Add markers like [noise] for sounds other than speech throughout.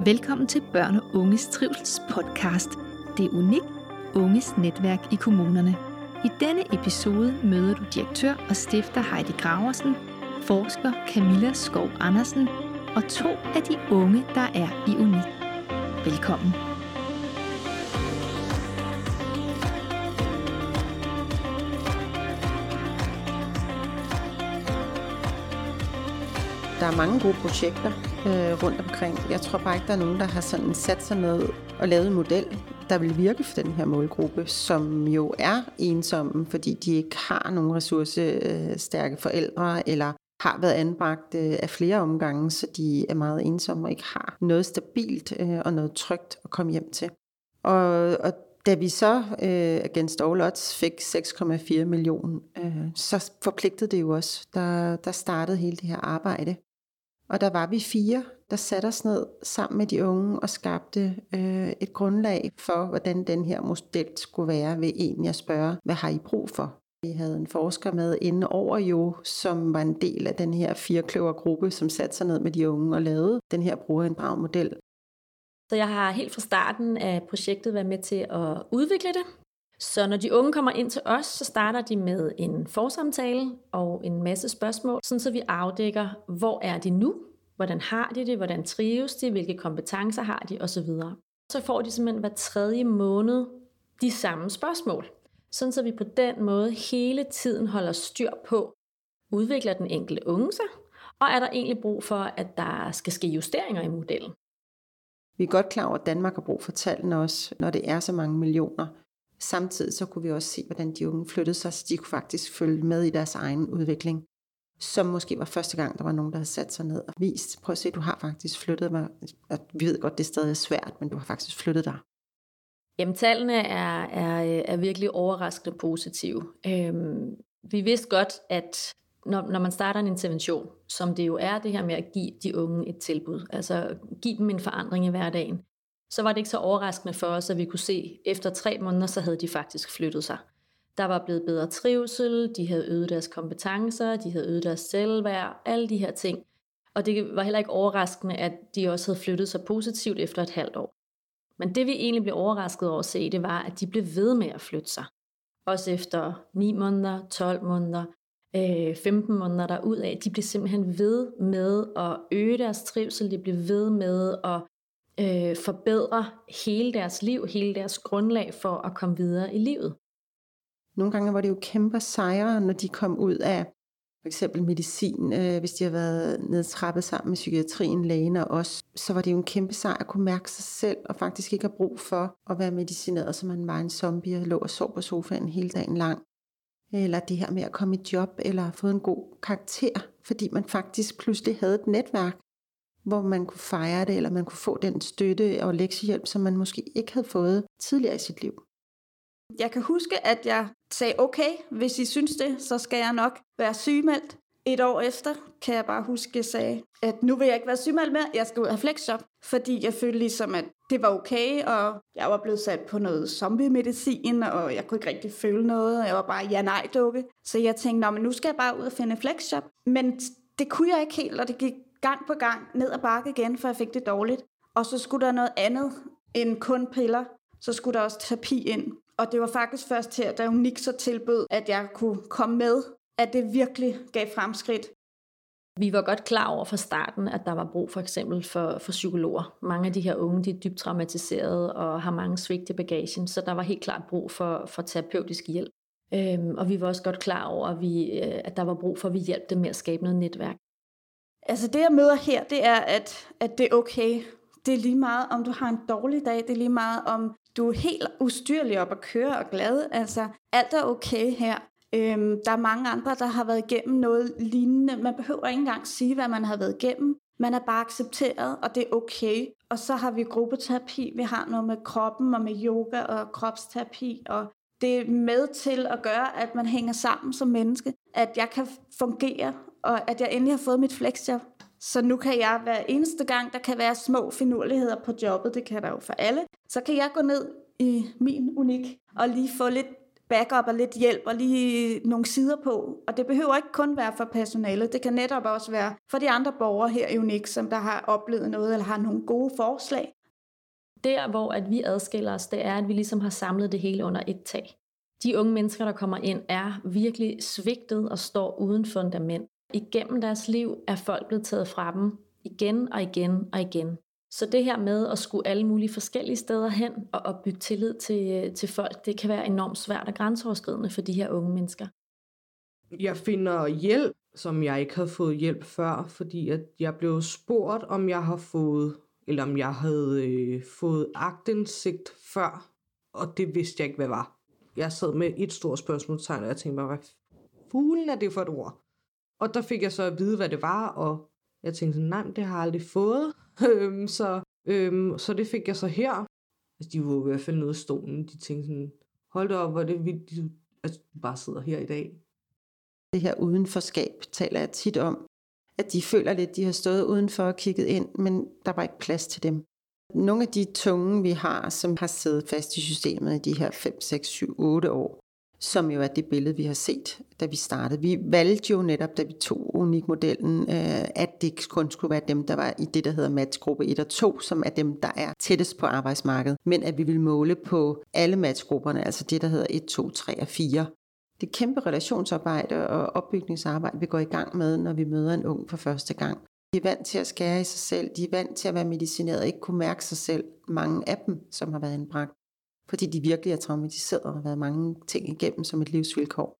Velkommen til Børn og Unges Trivsels podcast. Det er unikt unges netværk i kommunerne. I denne episode møder du direktør og stifter Heidi Graversen, forsker Camilla Skov Andersen og to af de unge, der er i UNIK. Velkommen. Der er mange gode projekter øh, rundt omkring. Jeg tror bare ikke, der er nogen, der har sådan sat sig ned og lavet en model, der vil virke for den her målgruppe, som jo er ensomme, fordi de ikke har nogen ressourcestærke forældre, eller har været anbragt øh, af flere omgange, så de er meget ensomme og ikke har noget stabilt øh, og noget trygt at komme hjem til. Og, og da vi så øh, against all odds fik 6,4 millioner, øh, så forpligtede det jo os. Der, der startede hele det her arbejde. Og der var vi fire, der satte os ned sammen med de unge og skabte øh, et grundlag for, hvordan den her model skulle være ved egentlig at spørge, hvad har I brug for? Vi havde en forsker med inde over jo, som var en del af den her firekløvergruppe, som satte sig ned med de unge og lavede den her brugerinddrag-model. Så jeg har helt fra starten af projektet været med til at udvikle det. Så når de unge kommer ind til os, så starter de med en forsamtale og en masse spørgsmål, sådan så vi afdækker, hvor er de nu, hvordan har de det, hvordan trives de, hvilke kompetencer har de osv. Så får de simpelthen hver tredje måned de samme spørgsmål. Sådan så vi på den måde hele tiden holder styr på, udvikler den enkelte unge sig, og er der egentlig brug for, at der skal ske justeringer i modellen. Vi er godt klar over, at Danmark har brug for tallene også, når det er så mange millioner. Samtidig så kunne vi også se, hvordan de unge flyttede sig, så de kunne faktisk følge med i deres egen udvikling. Som måske var første gang, der var nogen, der havde sat sig ned og vist, prøv at se, du har faktisk flyttet mig. Vi ved godt, det er stadig svært, men du har faktisk flyttet dig. Jamen, tallene er, er, er virkelig overraskende positive. Øhm, vi vidste godt, at når, når man starter en intervention, som det jo er det her med at give de unge et tilbud, altså give dem en forandring i hverdagen, så var det ikke så overraskende for os, at vi kunne se, at efter tre måneder, så havde de faktisk flyttet sig. Der var blevet bedre trivsel, de havde øget deres kompetencer, de havde øget deres selvværd, alle de her ting. Og det var heller ikke overraskende, at de også havde flyttet sig positivt efter et halvt år. Men det vi egentlig blev overrasket over at se, det var, at de blev ved med at flytte sig. Også efter 9 måneder, 12 måneder, øh, 15 måneder derud af, De blev simpelthen ved med at øge deres trivsel, de blev ved med at øh, forbedre hele deres liv, hele deres grundlag for at komme videre i livet. Nogle gange var det jo kæmpe sejre, når de kom ud af for eksempel medicin, øh, hvis de har været nedtrappet sammen med psykiatrien, lægen og os, så var det jo en kæmpe sejr at kunne mærke sig selv, og faktisk ikke have brug for at være medicineret, så man var en zombie og lå og sov på sofaen hele dagen lang. Eller det her med at komme i job, eller få en god karakter, fordi man faktisk pludselig havde et netværk, hvor man kunne fejre det, eller man kunne få den støtte og lektiehjælp, som man måske ikke havde fået tidligere i sit liv. Jeg kan huske, at jeg sagde, okay, hvis I synes det, så skal jeg nok være sygemeldt. Et år efter kan jeg bare huske, at jeg sagde, at nu vil jeg ikke være sygemeldt mere, jeg skal ud af flexjob, fordi jeg følte ligesom, at det var okay, og jeg var blevet sat på noget zombie-medicin, og jeg kunne ikke rigtig føle noget, og jeg var bare ja-nej-dukke. Så jeg tænkte, men nu skal jeg bare ud og finde flexjob. Men det kunne jeg ikke helt, og det gik gang på gang ned og bakke igen, for jeg fik det dårligt. Og så skulle der noget andet end kun piller. Så skulle der også terapi ind. Og det var faktisk først her, da Unik så tilbød, at jeg kunne komme med, at det virkelig gav fremskridt. Vi var godt klar over fra starten, at der var brug for eksempel for, for psykologer. Mange af de her unge, de er dybt traumatiserede og har mange svigt i bagagen, så der var helt klart brug for, for terapeutisk hjælp. Øhm, og vi var også godt klar over, at, vi, øh, at der var brug for, at vi hjalp dem med at skabe noget netværk. Altså det, jeg møder her, det er, at, at det er okay. Det er lige meget, om du har en dårlig dag. Det er lige meget, om du er helt ustyrlig op at køre og glad. Altså, alt er okay her. Øhm, der er mange andre, der har været igennem noget lignende. Man behøver ikke engang sige, hvad man har været igennem. Man er bare accepteret, og det er okay. Og så har vi gruppeterapi. Vi har noget med kroppen og med yoga og kropsterapi. Og det er med til at gøre, at man hænger sammen som menneske. At jeg kan fungere, og at jeg endelig har fået mit flexjob. Så nu kan jeg hver eneste gang, der kan være små finurligheder på jobbet, det kan der jo for alle, så kan jeg gå ned i min unik og lige få lidt backup og lidt hjælp og lige nogle sider på. Og det behøver ikke kun være for personalet, det kan netop også være for de andre borgere her i UNIK, som der har oplevet noget eller har nogle gode forslag. Der, hvor at vi adskiller os, det er, at vi ligesom har samlet det hele under et tag. De unge mennesker, der kommer ind, er virkelig svigtet og står uden fundament. Igennem deres liv er folk blevet taget fra dem igen og igen og igen. Så det her med at skulle alle mulige forskellige steder hen og opbygge tillid til, øh, til folk, det kan være enormt svært og grænseoverskridende for de her unge mennesker. Jeg finder hjælp, som jeg ikke havde fået hjælp før, fordi at jeg blev spurgt, om jeg har fået, eller om jeg havde øh, fået agtindsigt før, og det vidste jeg ikke, hvad var. Jeg sad med et stort spørgsmålstegn, og jeg tænkte mig, hvad fuglen er det for et ord? Og der fik jeg så at vide, hvad det var, og jeg tænkte sådan, nej, det har jeg aldrig fået. [laughs] Øhm, så, øhm, så det fik jeg så her. Altså, de var i hvert fald nede af stolen. De tænkte sådan, hold da op, hvor er det vildt, at altså, du bare sidder her i dag. Det her udenforskab taler jeg tit om, at de føler lidt, at de har stået udenfor og kigget ind, men der var ikke plads til dem. Nogle af de tunge, vi har, som har siddet fast i systemet i de her 5, 6, 7, 8 år, som jo er det billede, vi har set, da vi startede. Vi valgte jo netop, da vi tog unikmodellen, øh, at det kun skulle være dem, der var i det, der hedder matchgruppe 1 og 2, som er dem, der er tættest på arbejdsmarkedet, men at vi vil måle på alle matchgrupperne, altså det, der hedder 1, 2, 3 og 4. Det kæmpe relationsarbejde og opbygningsarbejde, vi går i gang med, når vi møder en ung for første gang. De er vant til at skære i sig selv, de er vant til at være medicineret og ikke kunne mærke sig selv, mange af dem, som har været indbragt fordi de virkelig er traumatiseret og har været mange ting igennem som et livsvilkår.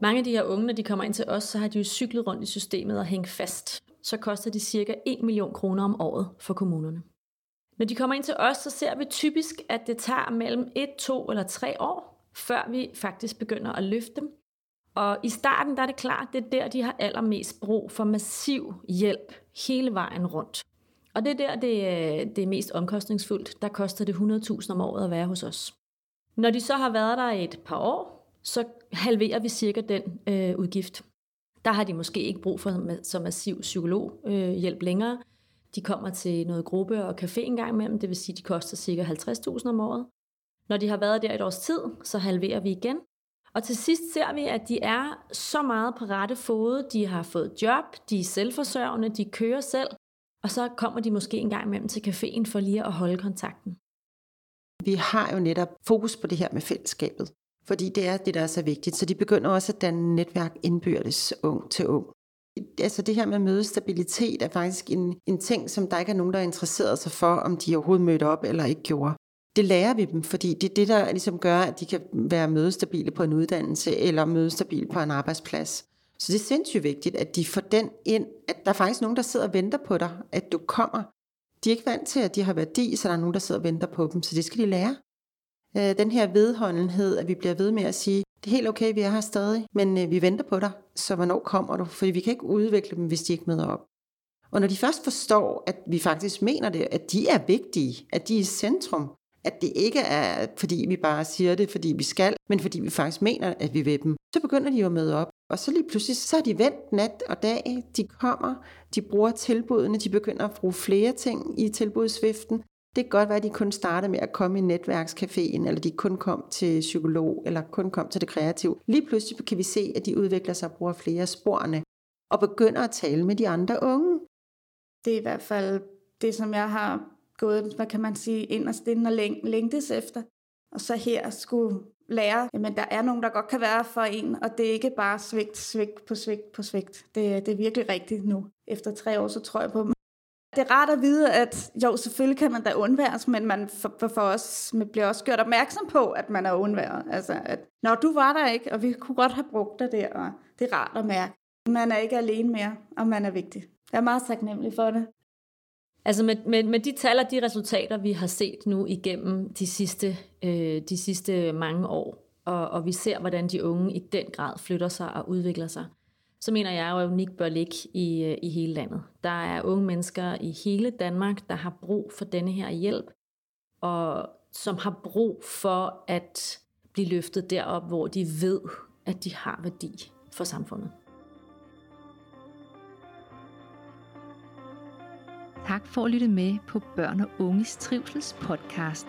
Mange af de her unge, når de kommer ind til os, så har de jo cyklet rundt i systemet og hængt fast. Så koster det cirka 1 million kroner om året for kommunerne. Når de kommer ind til os, så ser vi typisk, at det tager mellem 1, 2 eller 3 år, før vi faktisk begynder at løfte dem. Og i starten der er det klart, det er der, de har allermest brug for massiv hjælp hele vejen rundt. Og det er der, det, øh, det er mest omkostningsfuldt. Der koster det 100.000 om året at være hos os. Når de så har været der et par år, så halverer vi cirka den øh, udgift. Der har de måske ikke brug for så massiv psykologhjælp øh, længere. De kommer til noget gruppe og café en gang imellem, det vil sige, at de koster cirka 50.000 om året. Når de har været der et års tid, så halverer vi igen. Og til sidst ser vi, at de er så meget på rette fod. De har fået job, de er selvforsørgende, de kører selv, og så kommer de måske en gang imellem til caféen for lige at holde kontakten. Vi har jo netop fokus på det her med fællesskabet, fordi det er det, der er så vigtigt. Så de begynder også at danne netværk indbyrdes ung til ung. Altså det her med mødestabilitet er faktisk en, en ting, som der ikke er nogen, der er interesseret sig for, om de overhovedet mødte op eller ikke gjorde. Det lærer vi dem, fordi det er det, der ligesom gør, at de kan være mødestabile på en uddannelse eller mødestabile på en arbejdsplads. Så det er sindssygt vigtigt, at de får den ind, at der er faktisk nogen, der sidder og venter på dig, at du kommer. De er ikke vant til, at de har værdi, så der er nogen, der sidder og venter på dem, så det skal de lære. Øh, den her vedholdenhed, at vi bliver ved med at sige, det er helt okay, vi er her stadig, men øh, vi venter på dig, så hvornår kommer du? Fordi vi kan ikke udvikle dem, hvis de ikke møder op. Og når de først forstår, at vi faktisk mener det, at de er vigtige, at de er i centrum, at det ikke er, fordi vi bare siger det, fordi vi skal, men fordi vi faktisk mener, at vi vil dem, så begynder de jo at møde op. Og så lige pludselig, så er de vendt nat og dag. De kommer, de bruger tilbudene, de begynder at bruge flere ting i tilbudsviften. Det kan godt være, at de kun starter med at komme i netværkscaféen, eller de kun kom til psykolog, eller kun kom til det kreative. Lige pludselig kan vi se, at de udvikler sig og bruger flere sporene, og begynder at tale med de andre unge. Det er i hvert fald det, som jeg har gået, hvad kan man sige, ind og stille og længtes efter. Og så her skulle lære, at der er nogen, der godt kan være for en, og det er ikke bare svigt, svigt på svigt på svigt. Det, det er virkelig rigtigt nu. Efter tre år, så tror jeg på dem. Det er rart at vide, at jo, selvfølgelig kan man da undværes, men man for, for os man bliver også gjort opmærksom på, at man er undværet. Altså, at når du var der ikke, og vi kunne godt have brugt dig der, og det er rart at mærke. Man er ikke alene mere, og man er vigtig. Jeg er meget taknemmelig for det. Altså med, med, med de tal og de resultater, vi har set nu igennem de sidste, øh, de sidste mange år, og, og vi ser, hvordan de unge i den grad flytter sig og udvikler sig, så mener jeg jo, at Unik bør ligge i, øh, i hele landet. Der er unge mennesker i hele Danmark, der har brug for denne her hjælp, og som har brug for at blive løftet derop, hvor de ved, at de har værdi for samfundet. Tak for at lytte med på Børn og Unges Trivsels podcast.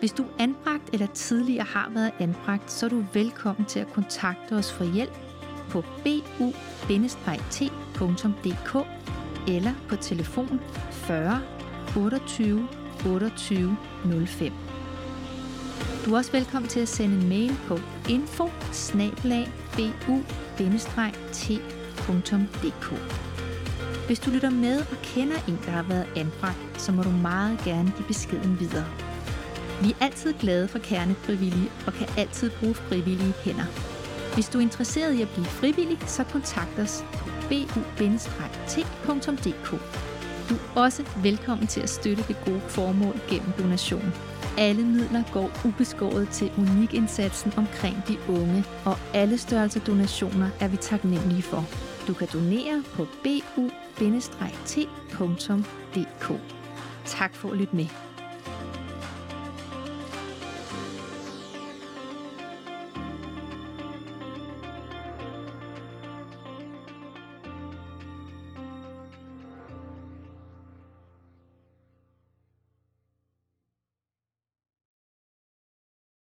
Hvis du er anbragt eller tidligere har været anbragt, så er du velkommen til at kontakte os for hjælp på bu-t.dk eller på telefon 40 28 28 05. Du er også velkommen til at sende en mail på info bu-t.dk. Hvis du lytter med og kender en, der har været anbragt, så må du meget gerne give beskeden videre. Vi er altid glade for kernefrivillige og kan altid bruge frivillige hænder. Hvis du er interesseret i at blive frivillig, så kontakt os på bu-t.dk. Du er også velkommen til at støtte det gode formål gennem donation. Alle midler går ubeskåret til unikindsatsen omkring de unge, og alle størrelser donationer er vi taknemmelige for. Du kan donere på t.dk. Tak for at lytte med.